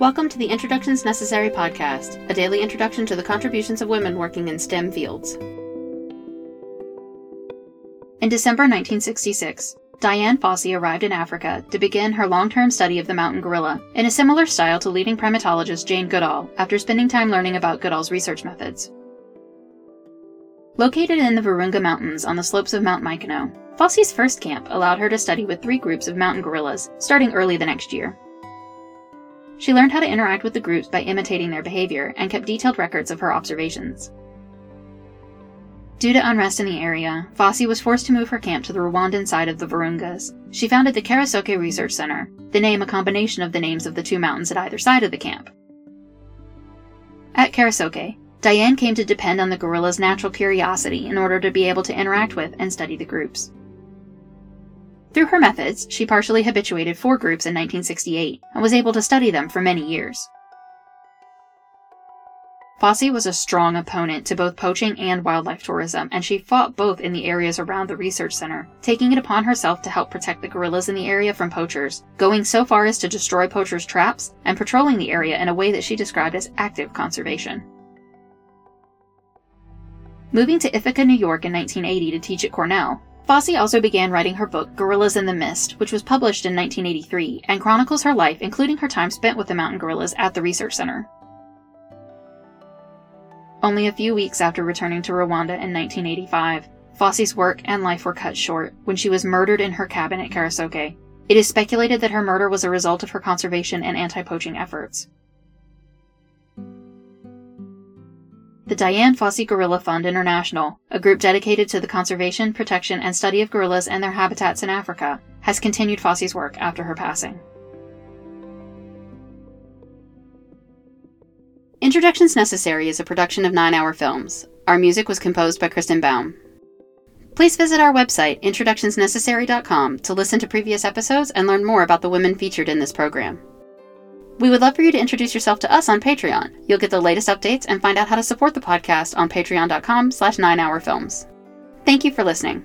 Welcome to the Introductions Necessary podcast, a daily introduction to the contributions of women working in STEM fields. In December 1966, Dian Fossey arrived in Africa to begin her long term study of the mountain gorilla, in a similar style to leading primatologist Jane Goodall after spending time learning about Goodall's research methods. Located in the Virunga Mountains on the slopes of Mount Mikeno, Fossey's first camp allowed her to study with three groups of mountain gorillas, starting early the next year. She learned how to interact with the groups by imitating their behavior and kept detailed records of her observations. Due to unrest in the area, Fossey was forced to move her camp to the Rwandan side of the Virungas. She founded the Karisoke Research Center, the name a combination of the names of the two mountains at either side of the camp. At Karisoke, Dian came to depend on the gorilla's natural curiosity in order to be able to interact with and study the groups. Through her methods, she partially habituated four groups in 1968 and was able to study them for many years. Fossey was a strong opponent to both poaching and wildlife tourism, and she fought both in the areas around the research center, taking it upon herself to help protect the gorillas in the area from poachers, going so far as to destroy poachers' traps and patrolling the area in a way that she described as active conservation. Moving to Ithaca, New York in 1980 to teach at Cornell, Fossey also began writing her book Gorillas in the Mist, which was published in 1983 and chronicles her life, including her time spent with the mountain gorillas at the research center. Only a few weeks after returning to Rwanda in 1985, Fossey's work and life were cut short when she was murdered in her cabin at Karisoke. It is speculated that her murder was a result of her conservation and anti poaching efforts. The Dian Fossey Gorilla Fund International, a group dedicated to the conservation, protection, and study of gorillas and their habitats in Africa, has continued Fossey's work after her passing. Introductions Necessary is a production of 9 Hour Films. Our music was composed by Kristen Baum. Please visit our website, introductionsnecessary.com, to listen to previous episodes and learn more about the women featured in this program. We would love for you to introduce yourself to us on Patreon. You'll get the latest updates and find out how to support the podcast on patreon.com slash 9hourfilms. Thank you for listening.